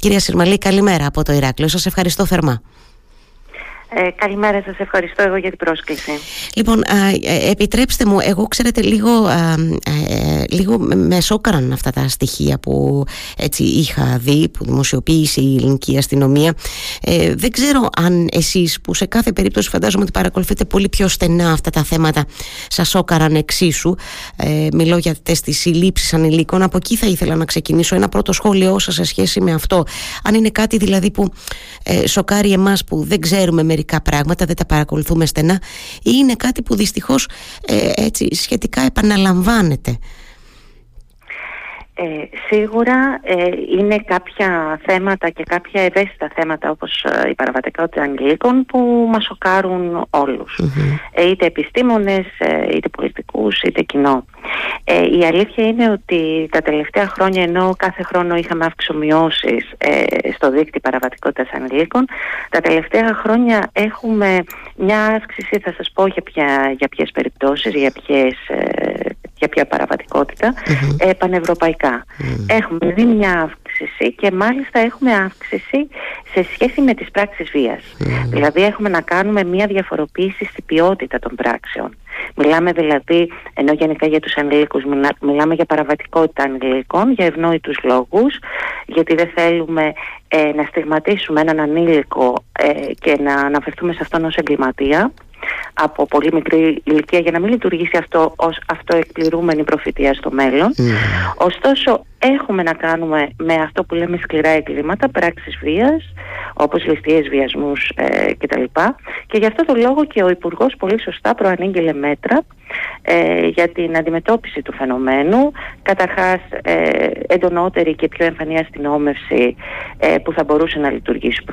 Κυρία Συρμαλή, καλημέρα από το Ηράκλειο. Σας ευχαριστώ θερμά. Ε, καλημέρα σας, ευχαριστώ εγώ για την πρόσκληση. Λοιπόν, ε, επιτρέψτε μου, εγώ ξέρετε λίγο, ε, λίγο με σόκαραν αυτά τα στοιχεία που έτσι είχα δει, που δημοσιοποίησε η ελληνική αστυνομία. Ε, δεν ξέρω αν εσείς που σε κάθε περίπτωση φαντάζομαι ότι παρακολουθείτε πολύ πιο στενά αυτά τα θέματα σας σόκαραν εξίσου. Ε, μιλώ για τις συλλήψεις ανηλίκων. Από εκεί θα ήθελα να ξεκινήσω ένα πρώτο σχόλιο σας σε σχέση με αυτό. Αν είναι κάτι δηλαδή που ε, σοκάρει εμάς που δεν ξέρουμε μερικά πράγματα, δεν τα παρακολουθούμε στενά ή είναι κάτι που δυστυχώς ε, έτσι σχετικά επαναλαμβάνεται. Ε, σίγουρα ε, είναι κάποια θέματα και κάποια ευαίσθητα θέματα όπως ε, η παραβατικότητα ανηλίκων που μας σοκάρουν ε, είτε επιστήμονες, είτε πολιτικούς, είτε κοινό. η αλήθεια είναι ότι τα τελευταία χρόνια ενώ κάθε χρόνο είχαμε αυξομοιώσεις στο δίκτυο παραβατικότητας ανηλίκων τα τελευταία χρόνια έχουμε μια αύξηση θα σας πω για, ποια, για ποιες περιπτώσεις, για ποιες για ποια παραβατικότητα ε, πανευρωπαϊκά. Έχουμε δει μια αύξηση και μάλιστα έχουμε αύξηση σε σχέση με τις πράξεις βίας. Δηλαδή έχουμε να κάνουμε μια διαφοροποίηση στην ποιότητα των πράξεων. Μιλάμε δηλαδή, ενώ γενικά για τους ανηλίκους μιλάμε για παραβατικότητα ανηλίκων, για ευνόητους λόγους, γιατί δεν θέλουμε ε, να στιγματίσουμε έναν ανήλικο ε, και να αναφερθούμε σε αυτόν ως εγκληματία από πολύ μικρή ηλικία για να μην λειτουργήσει αυτό ως αυτοεκπληρούμενη προφητεία στο μέλλον. Mm. Ωστόσο έχουμε να κάνουμε με αυτό που λέμε σκληρά εγκλήματα, πράξεις βίας, όπως ληστείες, βιασμούς ε, κτλ. Και γι' αυτό το λόγο και ο Υπουργός πολύ σωστά προανήγγειλε μέτρα ε, για την αντιμετώπιση του φαινομένου. Καταρχάς ε, εντονότερη και πιο εμφανή αστυνόμευση ε, που θα μπορούσε να λειτουργήσει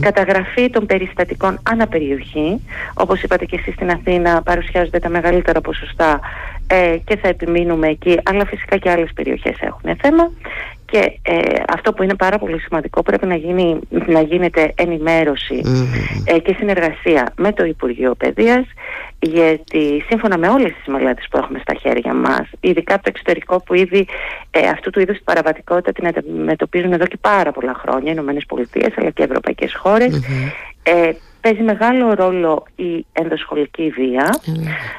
Καταγραφή των περιστατικών αναπεριοχή. Όπως είπατε και εσείς στην Αθήνα παρουσιάζονται τα μεγαλύτερα ποσοστά ε, και θα επιμείνουμε εκεί, αλλά φυσικά και άλλες περιοχές έχουν θέμα. Και ε, αυτό που είναι πάρα πολύ σημαντικό πρέπει να, γίνει, να γίνεται ε, και συνεργασία με το Υπουργείο Παιδείας γιατί σύμφωνα με όλες τις μελέτες που έχουμε στα χέρια μας ειδικά από το εξωτερικό που ήδη ε, αυτού του είδους την παραβατικότητα την αντιμετωπίζουν εδώ και πάρα πολλά χρόνια οι Πολιτείες αλλά και ευρωπαϊκές ε, παίζει μεγάλο ρόλο η ενδοσχολική βία,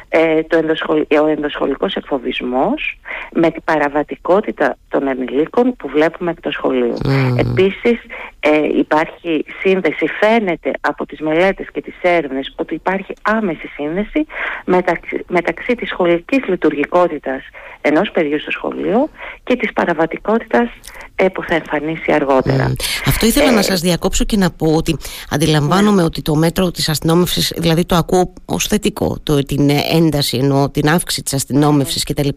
ε, το ενδοσχολ, ο ενδοσχολικός εκφοβισμός με την παραβατικότητα των ενηλίκων που βλέπουμε εκ το σχολείο. Επίσης ε, υπάρχει σύνδεση, φαίνεται από τις μελέτες και τις έρευνες ότι υπάρχει άμεση σύνδεση μεταξύ, μεταξύ της σχολικής λειτουργικότητας ενός παιδιού στο σχολείο και της παραβατικότητας ε, που θα εμφανίσει αργότερα. Αυτό ήθελα να σας διακόψω και να πω ότι αντιλαμβάνομαι ότι το μέτρο της αστυνόμευσης, δηλαδή το ακούω ως θετικό, το, την ένταση ενώ την αύξηση της αστυνόμευσης κτλ.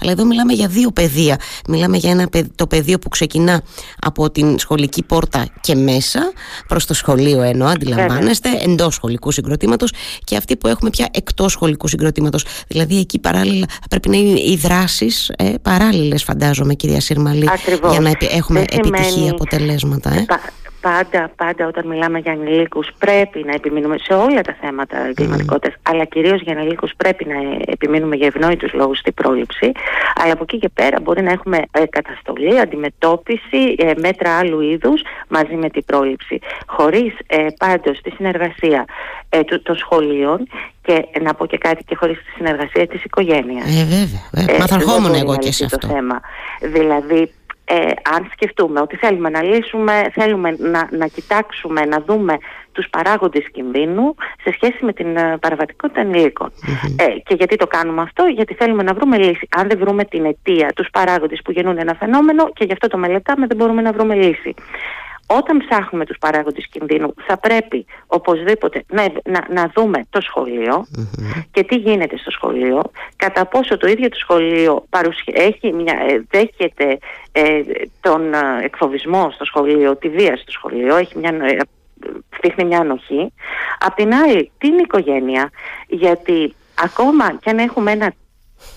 Αλλά εδώ μιλάμε για δύο παιδεία. Μιλάμε για ένα, το πεδίο που ξεκινά από την σχολική πόρτα και μέσα προς το σχολείο ενώ αντιλαμβάνεστε εντός σχολικού συγκροτήματος και αυτή που έχουμε πια εκτός σχολικού συγκροτήματος. Δηλαδή εκεί παράλληλα πρέπει να είναι οι δράσεις ε, παράλληλες φαντάζομαι κυρία Σύρμαλη για να έχουμε επιτυχή αποτελέσματα. Ε πάντα, πάντα όταν μιλάμε για ανηλίκους πρέπει να επιμείνουμε σε όλα τα θέματα εγκληματικότητας αλλά κυρίως για ανηλίκους πρέπει να επιμείνουμε για ευνόητους λόγους στην πρόληψη αλλά από εκεί και πέρα μπορεί να έχουμε ε, καταστολή, αντιμετώπιση, ε, μέτρα άλλου είδους μαζί με την πρόληψη χωρίς ε, πάντως τη συνεργασία ε, των σχολείων και να πω και κάτι και χωρίς τη συνεργασία της οικογένειας. Ε, βέβαια. Ε, εγώ και σε αυτό. Το θέμα. Δηλαδή ε, αν σκεφτούμε ότι θέλουμε να λύσουμε, θέλουμε να, να κοιτάξουμε, να δούμε τους παράγοντες κινδύνου σε σχέση με την uh, παραβατικότητα Ε, και γιατί το κάνουμε αυτό, γιατί θέλουμε να βρούμε λύση. Αν δεν βρούμε την αιτία, τους παράγοντες που γεννούν ένα φαινόμενο και γι' αυτό το μελετάμε, δεν μπορούμε να βρούμε λύση όταν ψάχνουμε τους παράγοντες κινδύνου θα πρέπει οπωσδήποτε να, να, να δούμε το σχολειο και τι γίνεται στο σχολείο, κατά πόσο το ίδιο το σχολείο έχει μια, ε, δέχεται ε, τον ε, εκφοβισμό στο σχολείο, τη βία στο σχολείο, έχει μια, ε, μια ανοχή. Απ' την άλλη, την οικογένεια, γιατί ακόμα και αν έχουμε ένα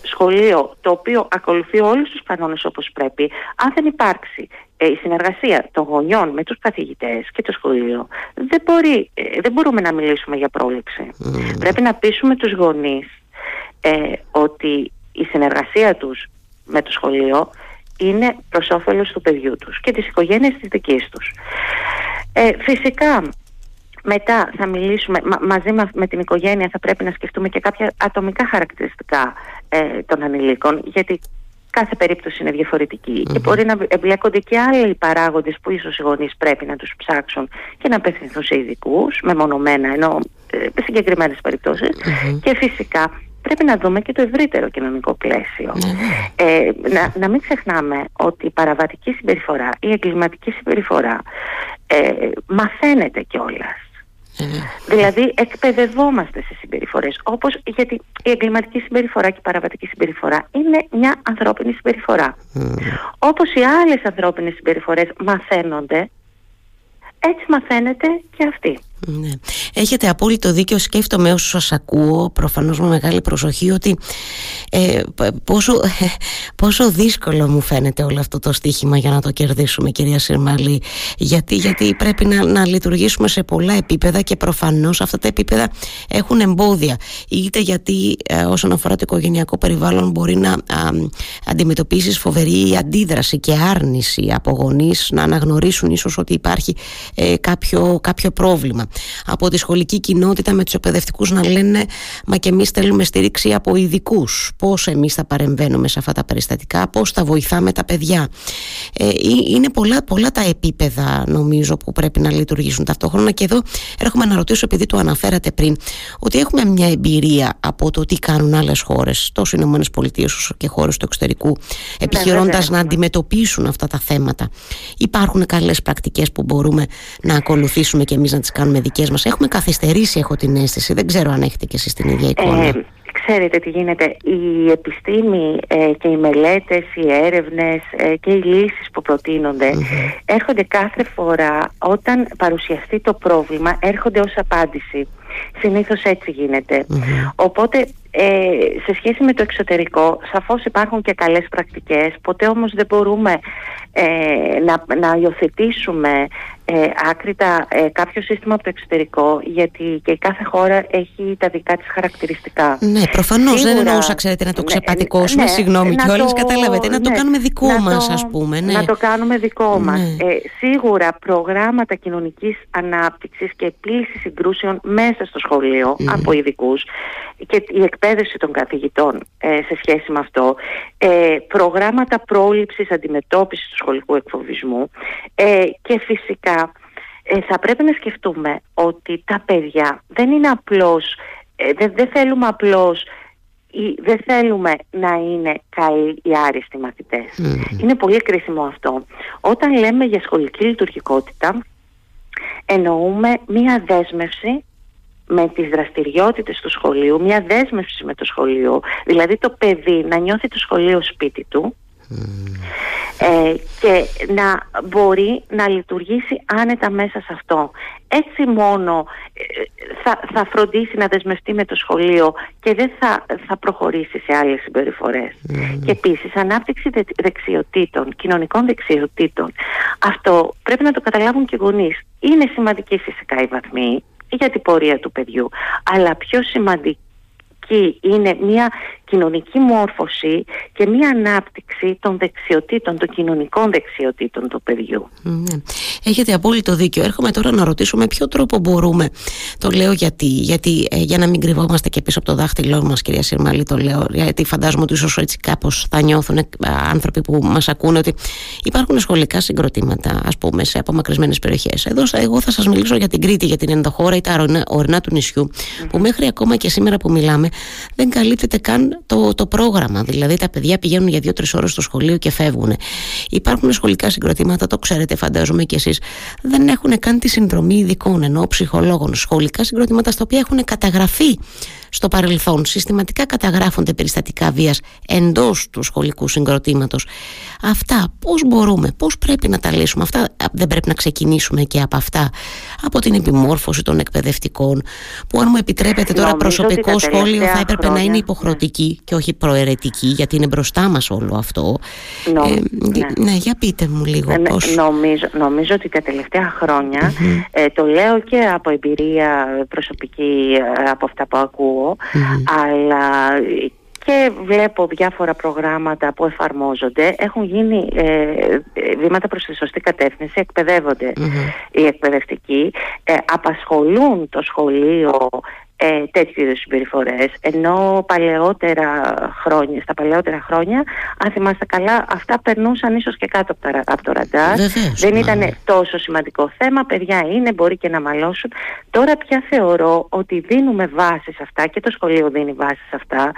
σχολείο το οποίο ακολουθεί όλους τους κανόνες όπως πρέπει, αν δεν υπάρξει ε, η συνεργασία των γονιών με τους καθηγητές και το σχολείο, δεν, μπορεί, ε, δεν μπορούμε να μιλήσουμε για πρόληψη. Πρέπει να πείσουμε τους γονείς ε, ότι η συνεργασία τους με το σχολείο είναι προς όφελος του παιδιού τους και της οικογένειας της δικής τους. Ε, φυσικά μετά θα μιλήσουμε, μαζί με, την οικογένεια θα πρέπει να σκεφτούμε και κάποια ατομικά χαρακτηριστικά ε, των ανηλίκων γιατί κάθε περίπτωση είναι και μπορεί να εμπλέκονται και άλλοι παράγοντες που ίσως οι γονείς πρέπει να τους ψάξουν και να απευθυνθούν σε ειδικούς, μεμονωμένα ενώ ε, σε συγκεκριμένες και φυσικά πρέπει να δούμε και το ευρύτερο κοινωνικό Ε, να, να μην ξεχνάμε ότι η παραβατική συμπεριφορά, η εγκληματική συμπεριφορά ε, μαθαίνεται κιόλας. Δηλαδή εκπαιδευόμαστε σε συμπεριφορές όπως γιατί η εγκληματική συμπεριφορά και η παραβατική συμπεριφορά είναι μια ανθρώπινη συμπεριφορά. Όπως οι άλλες ανθρώπινες συμπεριφορές μαθαίνονται έτσι μαθαίνετε και αυτή. Ναι. Έχετε απόλυτο δίκιο. Σκέφτομαι όσο σας ακούω, προφανώς με μεγάλη προσοχή, ότι ε, πόσο, πόσο δύσκολο μου φαίνεται όλο αυτό το στοίχημα για να το κερδίσουμε, κυρία Συρμαλή. Γιατί, γιατί πρέπει να, να λειτουργήσουμε σε πολλά επίπεδα και προφανώς αυτά τα επίπεδα έχουν εμπόδια. Είτε γιατί ε, όσον αφορά το οικογενειακό περιβάλλον μπορεί να α, αντιμετωπίσεις φοβερή αντίδραση και άρνηση από γονείς να αναγνωρίσουν ίσως ότι υπάρχει ε, κάποιο, κάποιο πρόβλημα από τη σχολική κοινότητα με τους εκπαιδευτικούς να λένε μα και εμείς θέλουμε στήριξη από ειδικούς. πώς εμείς θα παρεμβαίνουμε σε αυτά τα περιστατικά πώς θα βοηθάμε τα παιδιά ε, είναι πολλά, πολλά τα επίπεδα νομίζω που πρέπει να λειτουργήσουν ταυτόχρονα. Και εδώ έρχομαι να ρωτήσω επειδή το αναφέρατε πριν ότι έχουμε μια εμπειρία από το τι κάνουν άλλες χώρες τόσο οι ΗΠΑ όσο και χώρες του εξωτερικού ναι, επιχειρώντας να αντιμετωπίσουν αυτά τα θέματα. Υπάρχουν καλές πρακτικές που μπορούμε να ακολουθήσουμε και εμείς να τις κάνουμε δικές μας. Έχουμε καθυστερήσει έχω την αίσθηση. Δεν ξέρω αν έχετε και εσείς την ίδια εικόνα. Ε, ξέρετε τι γίνεται. Η επιστήμη ε, και οι μελέτες, οι έρευνες ε, και οι λύσεις που προτεινονται έρχονται κάθε φορά όταν παρουσιαστεί το πρόβλημα έρχονται ως απάντηση. Συνήθως έτσι Οπότε ε, σε σχέση με το εξωτερικό σαφώς υπάρχουν και καλές πρακτικές ποτέ όμως δεν μπορούμε ε, να, να υιοθετήσουμε ε, άκρητα ε, κάποιο σύστημα από το εξωτερικό γιατί και κάθε χώρα έχει τα δικά της χαρακτηριστικά. Ναι, προφανώς δεν εννοούσα ξέρετε να το ναι, ξεπατικώσουμε, ναι, συγγνώμη κιόλας, καταλαβαίνετε, να το ναι, κάνουμε δικό να μας ας πούμε. Ναι. Να το κάνουμε δικό μας. Ε, σίγουρα προγράμματα κοινωνικής ανάπτυξης και επίλυση συγκρούσεων μέσα στο σχολείο από ειδικούς και η εκπαίδευση των καθηγητών ε, σε σχέση με αυτό, ε, προγράμματα πρόληψης αντιμετώπισης του σχολικού εκφοβισμού ε, και φυσικά ε, θα πρέπει να σκεφτούμε ότι τα παιδιά δεν είναι απλώς, δεν, δεν θέλουμε απλώς ή δεν θέλουμε να είναι καλοί ή άριστοι μαθητές. Είναι πολύ κρίσιμο αυτό. Όταν λέμε για σχολική λειτουργικότητα εννοούμε μία δέσμευση με τις δραστηριότητες του σχολείου, μια δέσμευση με το σχολείο, δηλαδή το παιδί να νιώθει το σχολείο σπίτι του ε, και να μπορεί να λειτουργήσει άνετα μέσα σε αυτό. Έτσι μόνο ε, θα, θα φροντίσει να δεσμευτεί με το σχολείο και δεν θα, θα προχωρήσει σε άλλες συμπεριφορές. Και επίσης ανάπτυξη δεξιοτήτων, κοινωνικών δεξιοτήτων. Αυτό πρέπει να το καταλάβουν και οι γονείς. Είναι σημαντική φυσικά η βαθμή για την πορεία του παιδιού. Αλλά πιο σημαντική είναι μια κοινωνική μόρφωση και μια ανάπτυξη των δεξιοτήτων, των κοινωνικών δεξιοτήτων του παιδιού. Ναι. Έχετε απόλυτο δίκιο. Έρχομαι τώρα να ρωτήσω με ποιο τρόπο μπορούμε. Το λέω γιατί, γιατί ε, για να μην κρυβόμαστε και πίσω από το δάχτυλό μας, κυρία Συρμαλή, το λέω. Γιατί φαντάζομαι ότι ίσως έτσι κάπως θα νιώθουν ε, άνθρωποι που μας ακούνε ότι υπάρχουν σχολικά συγκροτήματα, ας πούμε, σε απομακρυσμένες περιοχές. Εδώ εγώ θα σας μιλήσω για την Κρήτη, για την ενδοχώρα ή τα ορεινά του νησιου που μέχρι ακόμα και σήμερα που μιλάμε δεν καλύπτεται καν το, το πρόγραμμα. Δηλαδή τα παιδιά πηγαίνουν για δύο-τρεις ώρες στο σχολείο και φεύγουν. Υπάρχουν σχολικά συγκροτήματα, το ξέρετε, φαντάζομαι κι εσείς. Δεν έχουν καν τη συνδρομή ειδικών ενώ ψυχολόγων. Σχολικά συγκροτήματα στα οποία έχουν καταγραφεί στο παρελθόν. Συστηματικά καταγράφονται περιστατικά βίας εντός του σχολικού συγκροτήματος. Αυτά πώς μπορούμε, πώς πρέπει να τα λύσουμε; Αυτά δεν πρέπει να ξεκινήσουμε και από αυτά. Από την επιμόρφωση των εκπαιδευτικών, που αν μου επιτρέπετε τώρα προσωπικό σχόλιο θα έπρεπε να είναι υποχρεωτική και όχι προαιρετική, γιατί είναι μπροστά μας όλο αυτό. ε, ναι. ναι. για πείτε μου λίγο ε, πώς. Νομίζω, νομίζω ότι τα τελευταία ε, το λέω και από εμπειρία προσωπική ε, από αυτά που ακούω, αλλά και βλέπω διάφορα προγράμματα που εφαρμόζονται. Έχουν γίνει ε, βήματα προς τη σωστή κατεύθυνση οι εκπαιδευτικοί απασχολούν το σχολείο ε, τέτοιου είδους συμπεριφορές. Ενώ παλαιότερα χρόνια, στα παλαιότερα χρόνια, αν θυμάστε καλά, αυτά περνούσαν ίσως και κάτω από το ραντάρ. Δεν ήταν τόσο σημαντικό θέμα. Παιδιά είναι, μπορεί και να μαλώσουν. Τώρα πια θεωρώ ότι δίνουμε βάσει σε αυτά και το σχολείο δίνει βάσει σε αυτά.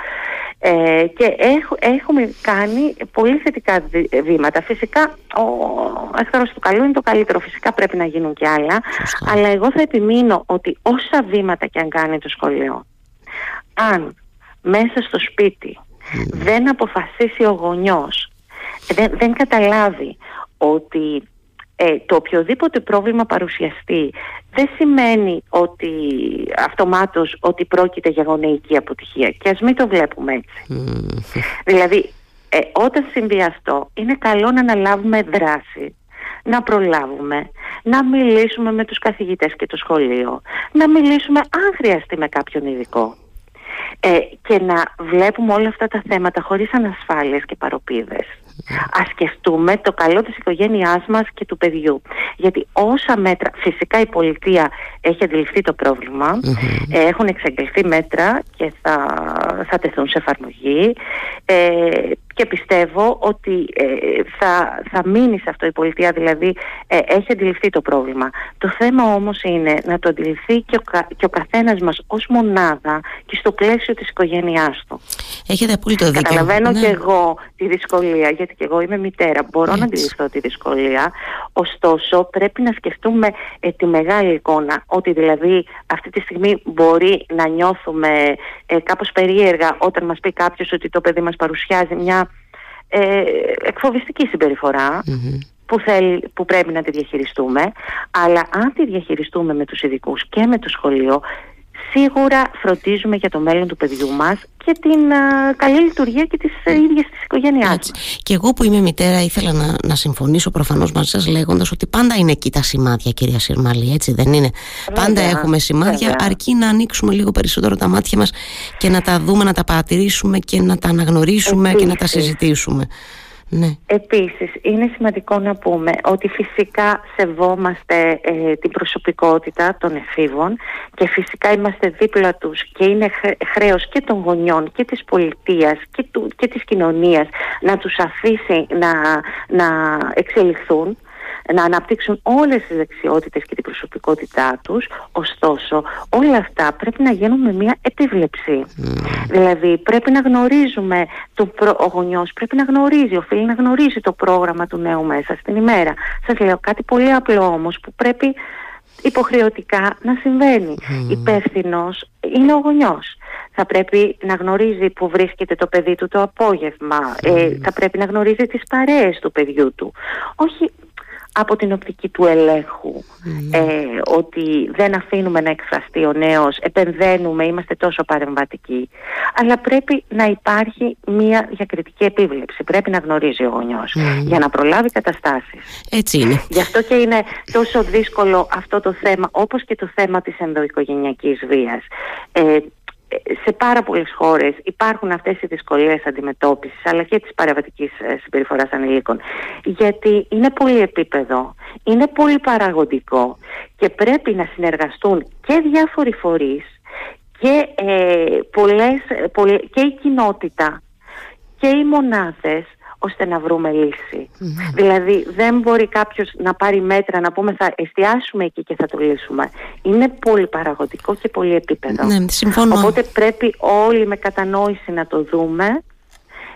Ε, και έχουμε κάνει πολύ θετικά βήματα. Φυσικά, ο εύθαρο του καλού είναι το καλύτερο. Φυσικά πρέπει να γίνουν και άλλα. Αλλά εγώ θα επιμείνω ότι όσα βήματα και αν κάνει το σχολείο, αν μέσα στο σπίτι δεν αποφασίσει ο γονιός, δεν, δεν καταλάβει ότι ε, το οποιοδήποτε πρόβλημα παρουσιαστεί δεν σημαίνει ότι αυτομάτως ότι πρόκειται για γονεϊκή αποτυχία. Και ας μην το βλέπουμε έτσι. δηλαδή ε, όταν συμβεί αυτό είναι καλό να αναλάβουμε δράση να προλάβουμε, να μιλήσουμε με τους καθηγητές και το σχολείο, να μιλήσουμε αν χρειαστεί με κάποιον ειδικό ε, και να βλέπουμε όλα αυτά τα θέματα χωρίς ανασφάλειες και παροπίδες. Ας σκεφτούμε το καλό της οικογένειάς μας και του παιδιού. Γιατί όσα μέτρα, φυσικά η πολιτεία έχει αντιληφθεί το προβλημα ε, έχουν εξαγγελθεί μέτρα και θα, θα τεθούν σε εφαρμογή ε, και πιστεύω ότι ε, θα, θα μείνει σε αυτό η πολιτεία, δηλαδή ε, έχει αντιληφθεί το πρόβλημα. Το θέμα όμως είναι να το αντιληφθεί και ο, και ο καθένας μας ως μονάδα και στο πλαίσιο της οικογένειάς του. Έχετε απόλυτο δίκιο. Καταλαβαίνω ναι. και εγώ τη δυσκολία, γιατί και εγώ είμαι μητέρα, μπορώ να αντιληφθώ τη δυσκολία, ωστόσο πρέπει να σκεφτούμε ε, τη μεγάλη εικόνα, ότι δηλαδή αυτή τη στιγμή μπορεί να νιώθουμε ε, κάπως περίεργα όταν μας πει κάποιος ότι το παιδί μας παρουσιάζει μια ε, εκφοβιστική που, θέλει, που πρέπει να τη διαχειριστούμε. Αλλά αν τη διαχειριστούμε με τους ειδικούς και με το σχολείο σίγουρα φροντίζουμε για το μέλλον του παιδιού μας και την καλή λειτουργία και της uh, ίδιας της οικογένειάς μας. Και εγώ που είμαι μητέρα ήθελα να, να συμφωνήσω προφανώς μαζί σας λέγοντας ότι πάντα είναι εκεί τα σημάδια κυρία Συρμαλή, έτσι δεν είναι. πάντα έχουμε σημάδια αρκεί να ανοίξουμε λίγο περισσότερο τα μάτια μας και να τα δούμε, να τα παρατηρήσουμε και να τα αναγνωρίσουμε και να τα συζητήσουμε. Ναι. Επίσης είναι σημαντικό να πούμε ότι φυσικά σεβόμαστε ε, την προσωπικότητα των εφήβων και φυσικά είμαστε δίπλα τους και είναι χρέος και των γονιών και της πολιτείας και, του, και της κοινωνίας να τους αφήσει να, να εξελιχθούν να αναπτύξουν όλες τις δεξιότητες και την προσωπικότητά τους ωστόσο όλα αυτά πρέπει να γίνουν με μια επίβλεψη δηλαδή πρέπει να γνωρίζουμε το προ... ο γονιός πρέπει να γνωρίζει οφείλει να γνωρίζει το πρόγραμμα του νέου μέσα στην ημέρα σας λέω κάτι πολύ απλό όμως που πρέπει υποχρεωτικά να συμβαίνει. Mm. Υπεύθυνος είναι ο γονιός. Θα πρέπει να γνωρίζει που βρίσκεται το παιδί του το απόγευμα. Ε, θα πρέπει να γνωρίζει τις παρέες του παιδιού του. Όχι από την οπτική του ελέγχου mm. ε, ότι δεν αφήνουμε να εκφραστεί ο νέος, επενδύνουμε, είμαστε τόσο παρεμβατικοί αλλά πρέπει να υπάρχει μια διακριτική επίβλεψη πρέπει να γνωρίζει ο γονιός mm. για να προλάβει καταστάσεις Έτσι είναι Γι' αυτό και είναι τόσο δύσκολο αυτό το θέμα όπως και το θέμα της ενδοοικογενειακής βίας ε, σε πάρα πολλές χώρες υπάρχουν αυτές οι δυσκολίες αντιμετώπισης αλλά και της παραβατικής ε, συμπεριφοράς ανηλίκων. Γιατί είναι πολύ επίπεδο, είναι πολύ παραγωγικό και πρέπει να συνεργαστούν και διάφοροι φορείς και, ε, πολλές, και η κοινότητα και οι μονάδες ώστε να βρούμε Δηλαδή δεν μπορεί κάποιος να πάρει μέτρα να πούμε θα εστιάσουμε εκεί και θα το λύσουμε. Είναι πολύ παραγωγικό και πολύ επίπεδο. Ναι, συμφωνώ. Οπότε πρέπει όλοι με κατανόηση να το δούμε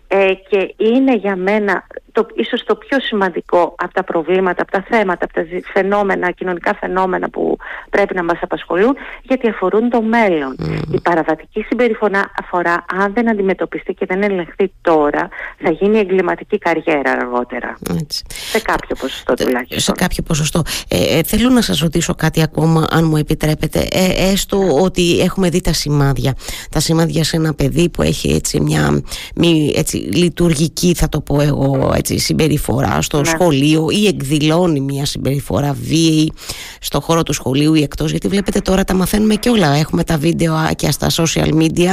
ε, και είναι για μένα το, ίσως το πιο σημαντικό από τα προβλήματα, από τα θέματα, από τα φαινόμενα, κοινωνικά φαινόμενα που πρέπει να μας απασχολούν γιατί αφορούν το μέλλον. Η παραβατική συμπεριφορά αφορά αν δεν αντιμετωπιστεί και δεν ελεγχθεί τώρα θα γίνει εγκληματική καριέρα αργότερα. Έτσι. Σε κάποιο ποσοστό τουλάχιστον. Σε κάποιο ποσοστό. Ε, ε, θέλω να σας ρωτήσω κάτι ακόμα αν μου επιτρέπετε. Ε, έστω ότι έχουμε δει τα σημάδια. Τα σημάδια σε ένα παιδί που έχει έτσι μια μη, έτσι, λειτουργική θα το πω εγώ έτσι, συμπεριφορά στο ναι. σχολείο ή εκδηλώνει μια συμπεριφορά βίαιη στο χώρο του σχολείου ή εκτός γιατί βλέπετε τώρα τα μαθαίνουμε και όλα έχουμε τα βίντεο και στα social media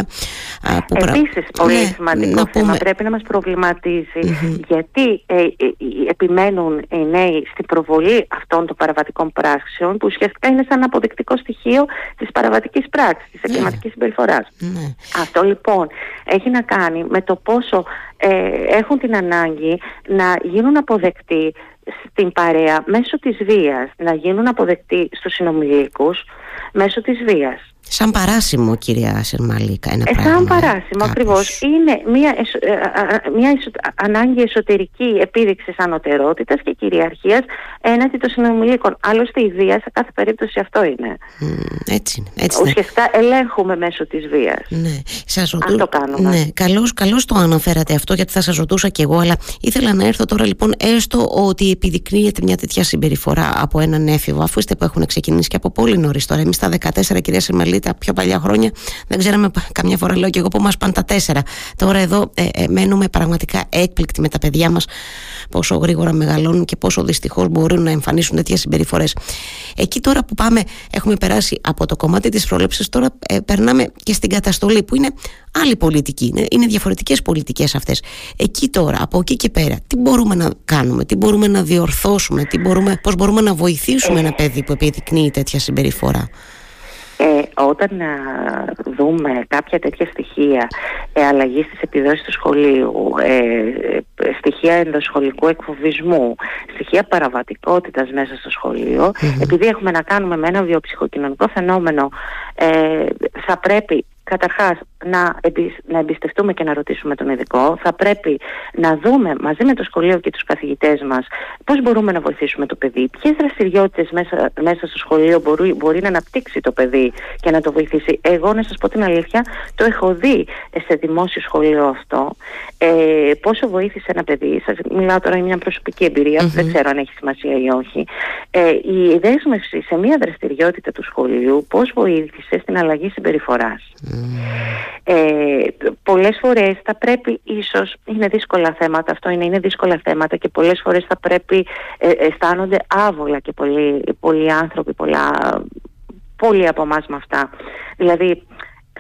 που Επίσης πολύ ναι, σημαντικό να θέμα πρέπει να μας προβληματιζει γιατί ε, ε, επιμένουν οι νέοι στην προβολή αυτών των παραβατικών πράξεων που ουσιαστικά είναι σαν αποδεικτικό στοιχείο της παραβατικής πράξης, της εγκληματικής συμπεριφοράς. Ναι. Αυτό λοιπόν έχει να κάνει με το πόσο ε, έχουν την ανάγκη να γίνουν αποδεκτοί στην παρέα μέσω της βίας, να γίνουν αποδεκτοί στους συνομιλίκους μέσω της βίας. Σαν παράσημο, κυρία Σερμαλίκα, ένα ε, πράγμα. Σαν παράσημο, ακριβώς. Είναι μια, ε, μια ανάγκη εσωτερική επίδειξης ανωτερότητας και κυριαρχίας έναντι των συνομιλίκων. Άλλωστε, η βία σε κάθε περίπτωση αυτό είναι. έτσι είναι. Έτσι Ουσιαστικά ελέγχουμε μέσω της βίας. Ναι, σας ρωτού... Αυτό κάνουμε. Ναι, καλώς, καλώς το αναφέρατε αυτό, γιατί θα σας ρωτούσα κι εγώ, αλλά ήθελα να έρθω τώρα λοιπόν, έστω ότι επιδεικνύεται μια τέτοια συμπεριφορά από έναν έφηβο, αφού είστε που έχουν ξεκινήσει και από πολύ νωρίς τώρα. Εμεί τα 14, κυρία Σερμαλίκα, τα πιο παλιά χρόνια. Δεν ξέραμε καμιά φορά λέω και εγώ που μας πάνε τα τέσσερα. Τώρα εδώ ε, ε, μένουμε πραγματικά έκπληκτοι με τα παιδιά μας πόσο γρήγορα μεγαλώνουν και πόσο δυστυχώς μπορούν να εμφανίσουν τέτοιες συμπεριφορές. Εκεί τώρα που πάμε έχουμε περάσει από το κομμάτι της πρόληψης τώρα ε, περνάμε και στην καταστολή που είναι άλλη πολιτική είναι, είναι διαφορετικές πολιτικές αυτές. Εκεί τώρα από εκεί και πέρα τι μπορούμε να κάνουμε τι μπορούμε να διορθώσουμε τι μπορούμε, πώς μπορούμε να βοηθήσουμε ένα παιδί που επιδεικνύει τέτοια συμπεριφορά; Ε, όταν α, δούμε κάποια τέτοια στοιχεία ε, αλλαγής στις επιδόσεις του σχολείου, ε, ε, στοιχεία ενδοσχολικού εκφοβισμού, στοιχεία παραβατικότητας μέσα στο σχολειο επειδή έχουμε να κάνουμε με ένα βιοψυχοκοινωνικό φαινόμενο, ε, θα πρέπει καταρχάς να, να εμπιστευτούμε και να ρωτήσουμε τον ειδικό. Θα πρέπει να δούμε μαζί με το σχολείο και τους καθηγητές μας πώς μπορούμε να βοηθήσουμε το παιδί, ποιες δραστηριότητες μέσα, μέσα στο σχολείο μπορεί, μπορεί να αναπτύξει το παιδί και να το βοηθήσει. Εγώ να σας πω την αλήθεια, το έχω δει σε δημόσιο σχολείο αυτό, ε, πόσο βοήθησε ένα παιδί, σας μιλάω τώρα για μια προσωπική δεν ξέρω αν έχει σημασία ή όχι, ε, η δέσμευση σε μια δραστηριότητα του σχολείου πώς βοήθησε στην αλλαγή συμπεριφοράς. Ε, πολλές φορές θα πρέπει ίσως, είναι δύσκολα θέματα, αυτό είναι, είναι δύσκολα θέματα και πολλές φορές θα πρέπει, ε, αισθάνονται άβολα και πολλοί, πολλοί άνθρωποι, πολλά, πολλοί από εμάς με αυτά. Δηλαδή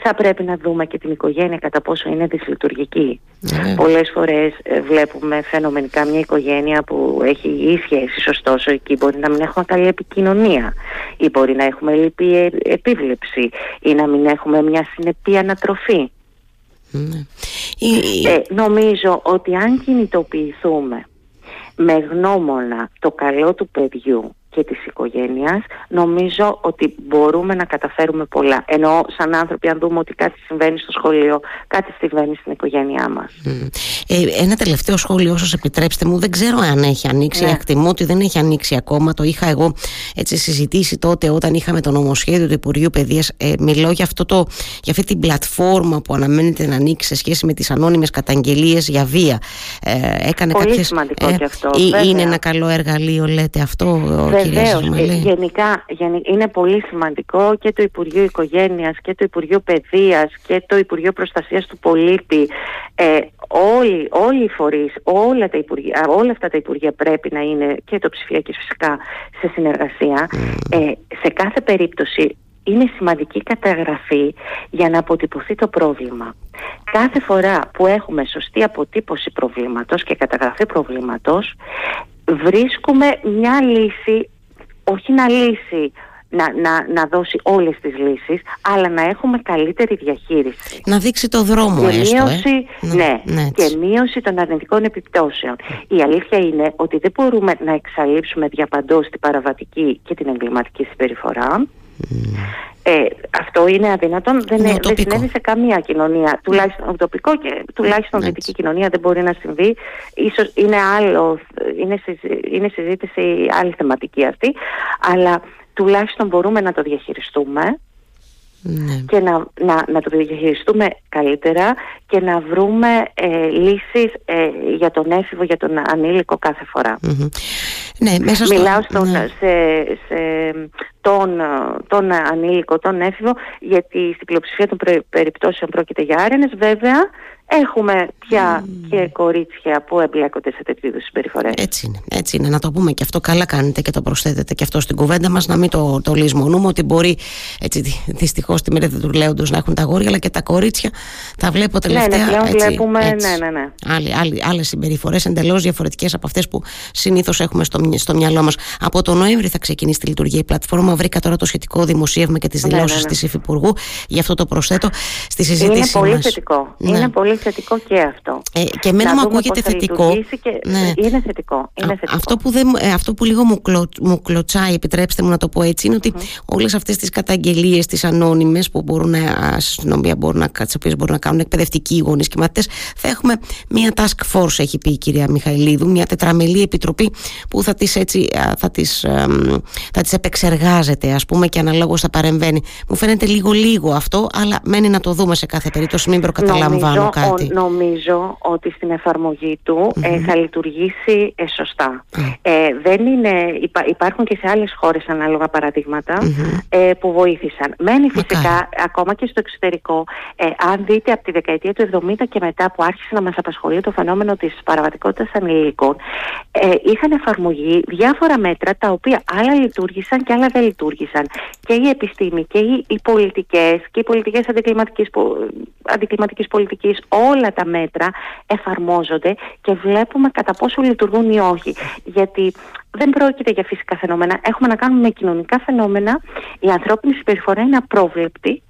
θα πρέπει να δούμε και την οικογένεια κατά πόσο είναι δυσλειτουργική. Mm. Πολλές φορές ε, βλέπουμε φαινομενικά μια οικογένεια που έχει υγιή σχέσεις, ωστόσο εκεί μπορεί να μην έχουμε καλή επικοινωνία ή μπορεί να έχουμε λυπή ε, επίβλεψη ή να μην έχουμε μια συνεπή ανατροφή. Ναι. Ε, νομίζω ότι αν κινητοποιηθούμε με γνώμονα το καλό του παιδιού και της οικογένειας. Νομίζω ότι μπορούμε να καταφέρουμε πολλά. Ενώ σαν άνθρωποι αν δούμε ότι κάτι συμβαίνει στο σχολείο κάτι συμβαίνει στην οικογένειά μας. Ε, Ένα τελευταίο σχόλιο όσο επιτρέψτε μου. Δεν ξέρω αν έχει ανοίξει. Ναι. εκτιμώ ότι δεν έχει ανοίξει ακόμα. Το είχα εγώ έτσι συζητήσει τότε όταν είχαμε το νομοσχέδιο του Υπουργείου Παιδείας. Ε, μιλώ για, αυτό το, για αυτή την πλατφόρμα που αναμένεται να ανοίξει σε σχέση με τις ανώνυμες καταγγελίες για βία. Ε, έκανε Πολύ κάποιες, σημαντικό ε, και αυτό είναι ένα καλό εργαλείο λέτε αυτό Βεβαίως. Ε, γενικά είναι πολύ σημαντικό και το Υπουργείο Οικογένειας και το Υπουργείο Παιδείας και το Υπουργείο Προστασίας του Πολίτη ε, όλοι, όλοι οι φορείς, όλα, τα υπουργεία, όλα αυτά τα Υπουργεία πρέπει να είναι και το ψηφιακή φυσικά σε συνεργασία. Ε, σε κάθε περίπτωση είναι σημαντική καταγραφή για να αποτυπωθεί το πρόβλημα. Κάθε φορά που έχουμε σωστή αποτύπωση προβλήματος και καταγραφή προβλήματος βρίσκουμε μια λύση, όχι να λύσει να, να, να δώσει όλες τις λύσεις αλλά να έχουμε καλύτερη διαχείριση. Να δείξει το δρόμο και έστω, μείωση, ε; ναι, ναι και μείωση των αρνητικών επιπτώσεων. Η αλήθεια είναι ότι δεν μπορούμε να εξαλείψουμε διαπαντός την παραβατική και την εγκληματική συμπεριφορά. Ε, αυτό είναι αδύνατον, δεν, είναι, δεν συνέβη σε καμία κοινωνία, τουλάχιστον τοπικό και τουλάχιστον δυτική κοινωνία δεν μπορεί να συμβεί. Ίσως είναι άλλο, είναι, είναι συζήτηση άλλη θεματική αυτή, αλλά τουλάχιστον μπορούμε να το διαχειριστούμε ναι. και να, να, να το διαχειριστούμε καλύτερα και να βρούμε ε, λύσεις ε, για τον έφηβο, για τον ανήλικο κάθε Ναι, μέσα στο... Μιλάω στον, ναι. σε, σε τον, τον ανήλικο, τον έφηβο, γιατί στην πλειοψηφία των περιπτώσεων πρόκειται για άρενες. Βέβαια, Έχουμε πια και κορίτσια που εμπλέκονται σε τέτοιου είδους συμπεριφορές. Έτσι είναι, έτσι είναι. Να το πούμε και αυτό. Καλά κάνετε και το προσθέτετε και αυτό στην κουβέντα μας. Να μην το, το λησμονούμε ότι μπορεί δυστυχώς τη μέρα του λέοντος να έχουν τα γόρια, αλλά και τα κορίτσια. Τα βλέπω τελευταία. Ναι, ναι, πλέον έτσι, βλέπουμε. έτσι. Ναι, ναι, ναι. Άλλες συμπεριφορές εντελώς διαφορετικές από αυτές που συνήθως έχουμε στο, στο μυαλό μας. Από τον Νοέμβρη θα ξεκινήσει τη λειτουργία η πλατφόρμα. Βρήκα τώρα το σχετικό δημοσίευμα και τις δηλώσεις ναι, ναι, ναι. της Υφυπουργού. Γι' αυτό το προσθέτω στη συζήτηση. Είναι πολύ μας. θετικό. Ναι. Είναι πολύ θετικό και αυτό. Ε, και εμένα μου ακούγεται θετικό. Και... Ναι. Είναι θετικό. Είναι θετικό. Αυτό, που δεν, ε, αυτό που λίγο μου, κλω, μου κλωτσάει, επιτρέψτε μου να το πω έτσι, είναι ότι mm-hmm. όλες αυτές τις καταγγελίες, τις ανώνυμες που μπορούν να, αστυνομία μπορούν να, τις οποίες μπορούν να κάνουν εκπαιδευτικοί γονείς και μαθητές, θα έχουμε μια task force, έχει πει η κυρία Μιχαηλίδου, μια τετραμελή επιτροπή που θα τις έτσι, θα τις, θα τις επεξεργάζεται, ας πούμε, και αναλόγως θα παρεμβαίνει. Μου φαίνεται λίγο λίγο αυτό, αλλά μένει να το δούμε σε κάθε περίπτωση, μην προκαταλαμβάνω νομίζω, κάτι. Ο, νομίζω ότι στην εφαρμογή του mm-hmm. ε, θα λειτουργήσει ε, σωστά. Mm-hmm. Ε, δεν είναι, υπά, υπάρχουν και σε άλλες χώρες ανάλογα παραδείγματα mm-hmm. ε, που βοήθησαν. Μένει φυσικά ακόμα και στο εξωτερικό, ε, αν δείτε από τη δεκαετία του 70 και μετά που άρχισε να μας απασχολεί το φαινόμενο της παραβατικότητας ανηλίκων, ε, είχαν εφαρμογή διάφορα μέτρα τα οποία άλλα λειτουργήσαν και άλλα δεν λειτουργήσαν. Και η επιστήμη και οι, οι πολιτικές και οι πολιτικές αντικλιματικής, αντικλιματικής πολιτικής, όλα τα μέτρα εφαρμόζονται και βλέπουμε κατά πόσο λειτουργούν ή όχι. Γιατί δεν πρόκειται για φυσικά φαινόμενα. Έχουμε να κάνουμε με κοινωνικά φαινόμενα. Η ανθρώπινη συμπεριφορά είναι απρόβλεπτη.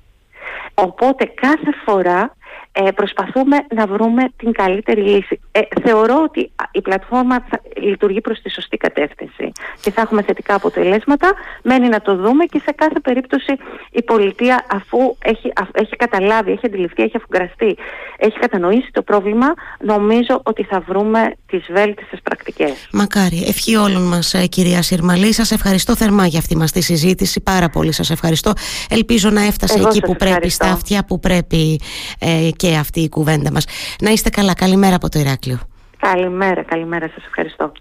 Οπότε κάθε φορά ε, προσπαθούμε να βρούμε την καλύτερη λύση. Ε, θεωρώ ότι η πλατφόρμα θα λειτουργεί προς τη σωστή κατεύθυνση και θα έχουμε θετικά αποτελέσματα. Μένει να το δούμε και σε κάθε περίπτωση η πολιτεία αφού έχει, έχει καταλάβει, έχει αντιληφθεί, έχει αφουγκραστεί, έχει κατανοήσει το πρόβλημα, νομίζω ότι θα βρούμε τις βέλτιστες πρακτικές. Μακάρι. Ευχή όλων μας ε, κυρία Συρμαλή. Σας ευχαριστώ θερμά για αυτή μας τη συζήτηση. Πάρα πολύ σας ευχαριστώ. Ελπίζω να έφτασε Εγώ εκεί που πρέπει, στα αυτιά που πρέπει ε, και αυτή η κουβέντα μας. Να είστε καλά. Καλημέρα από το Ηράκλειο. Καλημέρα, καλημέρα. Σας ευχαριστώ.